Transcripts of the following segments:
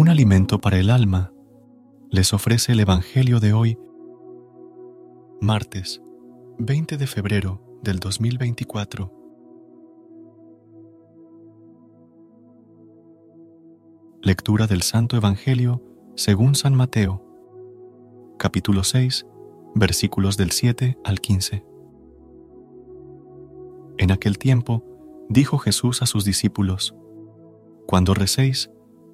Un alimento para el alma, les ofrece el Evangelio de hoy, martes 20 de febrero del 2024. Lectura del Santo Evangelio según San Mateo, capítulo 6, versículos del 7 al 15. En aquel tiempo, dijo Jesús a sus discípulos, Cuando recéis,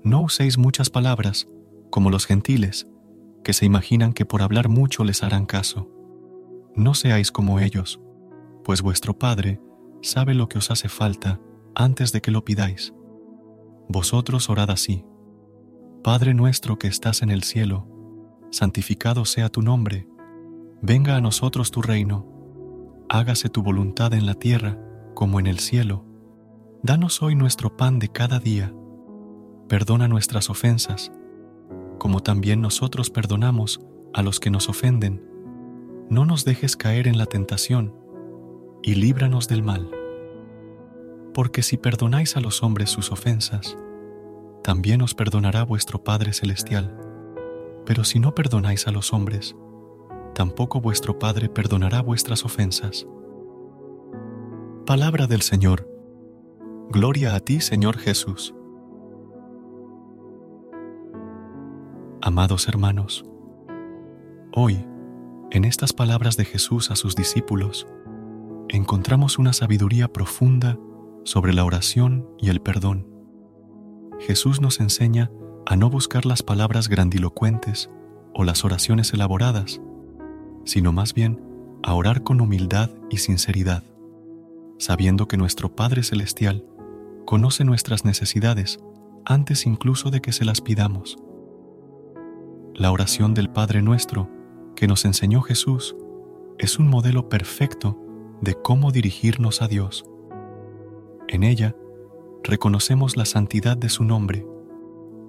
no uséis muchas palabras, como los gentiles, que se imaginan que por hablar mucho les harán caso. No seáis como ellos, pues vuestro Padre sabe lo que os hace falta antes de que lo pidáis. Vosotros orad así. Padre nuestro que estás en el cielo, santificado sea tu nombre, venga a nosotros tu reino, hágase tu voluntad en la tierra como en el cielo. Danos hoy nuestro pan de cada día Perdona nuestras ofensas, como también nosotros perdonamos a los que nos ofenden. No nos dejes caer en la tentación, y líbranos del mal. Porque si perdonáis a los hombres sus ofensas, también os perdonará vuestro Padre Celestial. Pero si no perdonáis a los hombres, tampoco vuestro Padre perdonará vuestras ofensas. Palabra del Señor. Gloria a ti, Señor Jesús. Amados hermanos, hoy, en estas palabras de Jesús a sus discípulos, encontramos una sabiduría profunda sobre la oración y el perdón. Jesús nos enseña a no buscar las palabras grandilocuentes o las oraciones elaboradas, sino más bien a orar con humildad y sinceridad, sabiendo que nuestro Padre Celestial conoce nuestras necesidades antes incluso de que se las pidamos la oración del Padre Nuestro que nos enseñó Jesús es un modelo perfecto de cómo dirigirnos a Dios. En ella reconocemos la santidad de su nombre,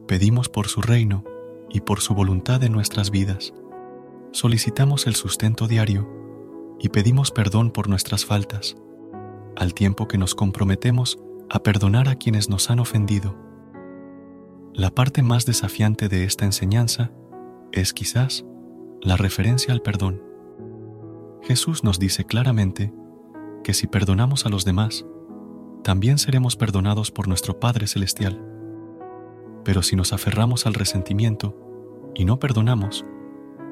pedimos por su reino y por su voluntad en nuestras vidas, solicitamos el sustento diario y pedimos perdón por nuestras faltas, al tiempo que nos comprometemos a perdonar a quienes nos han ofendido. La parte más desafiante de esta enseñanza es quizás la referencia al perdón. Jesús nos dice claramente que si perdonamos a los demás, también seremos perdonados por nuestro Padre Celestial. Pero si nos aferramos al resentimiento y no perdonamos,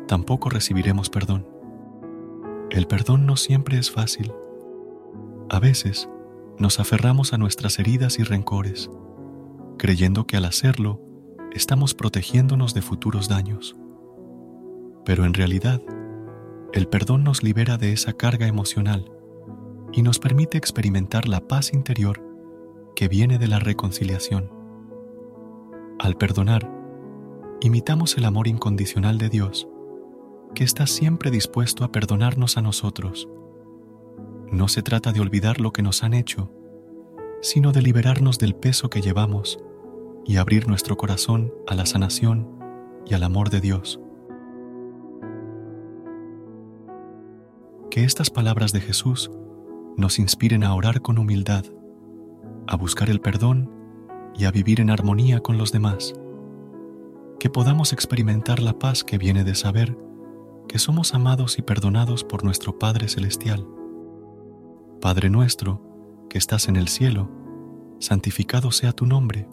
tampoco recibiremos perdón. El perdón no siempre es fácil. A veces nos aferramos a nuestras heridas y rencores, creyendo que al hacerlo estamos protegiéndonos de futuros daños. Pero en realidad, el perdón nos libera de esa carga emocional y nos permite experimentar la paz interior que viene de la reconciliación. Al perdonar, imitamos el amor incondicional de Dios, que está siempre dispuesto a perdonarnos a nosotros. No se trata de olvidar lo que nos han hecho, sino de liberarnos del peso que llevamos y abrir nuestro corazón a la sanación y al amor de Dios. Que estas palabras de Jesús nos inspiren a orar con humildad, a buscar el perdón y a vivir en armonía con los demás. Que podamos experimentar la paz que viene de saber que somos amados y perdonados por nuestro Padre Celestial. Padre nuestro, que estás en el cielo, santificado sea tu nombre,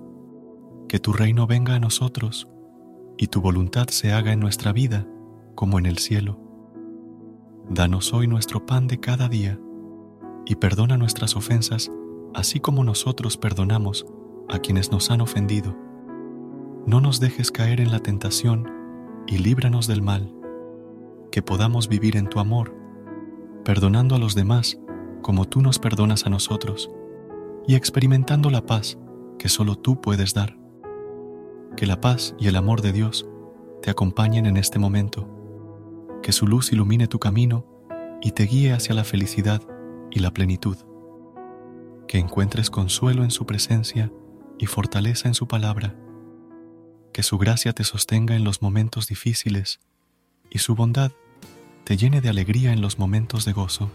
que tu reino venga a nosotros y tu voluntad se haga en nuestra vida como en el cielo. Danos hoy nuestro pan de cada día, y perdona nuestras ofensas, así como nosotros perdonamos a quienes nos han ofendido. No nos dejes caer en la tentación, y líbranos del mal, que podamos vivir en tu amor, perdonando a los demás como tú nos perdonas a nosotros, y experimentando la paz que solo tú puedes dar. Que la paz y el amor de Dios te acompañen en este momento, que su luz ilumine tu camino y te guíe hacia la felicidad y la plenitud. Que encuentres consuelo en su presencia y fortaleza en su palabra. Que su gracia te sostenga en los momentos difíciles y su bondad te llene de alegría en los momentos de gozo.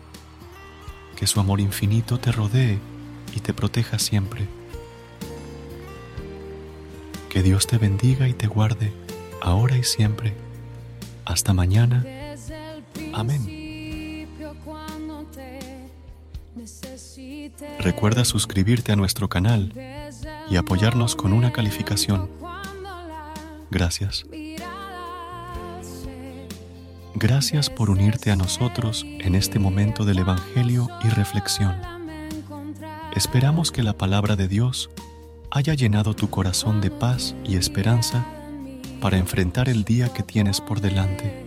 Que su amor infinito te rodee y te proteja siempre. Que Dios te bendiga y te guarde, ahora y siempre. Hasta mañana. Amén. Recuerda suscribirte a nuestro canal y apoyarnos con una calificación. Gracias. Gracias por unirte a nosotros en este momento del Evangelio y reflexión. Esperamos que la palabra de Dios haya llenado tu corazón de paz y esperanza para enfrentar el día que tienes por delante.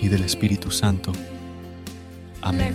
y del Espíritu Santo. Amén.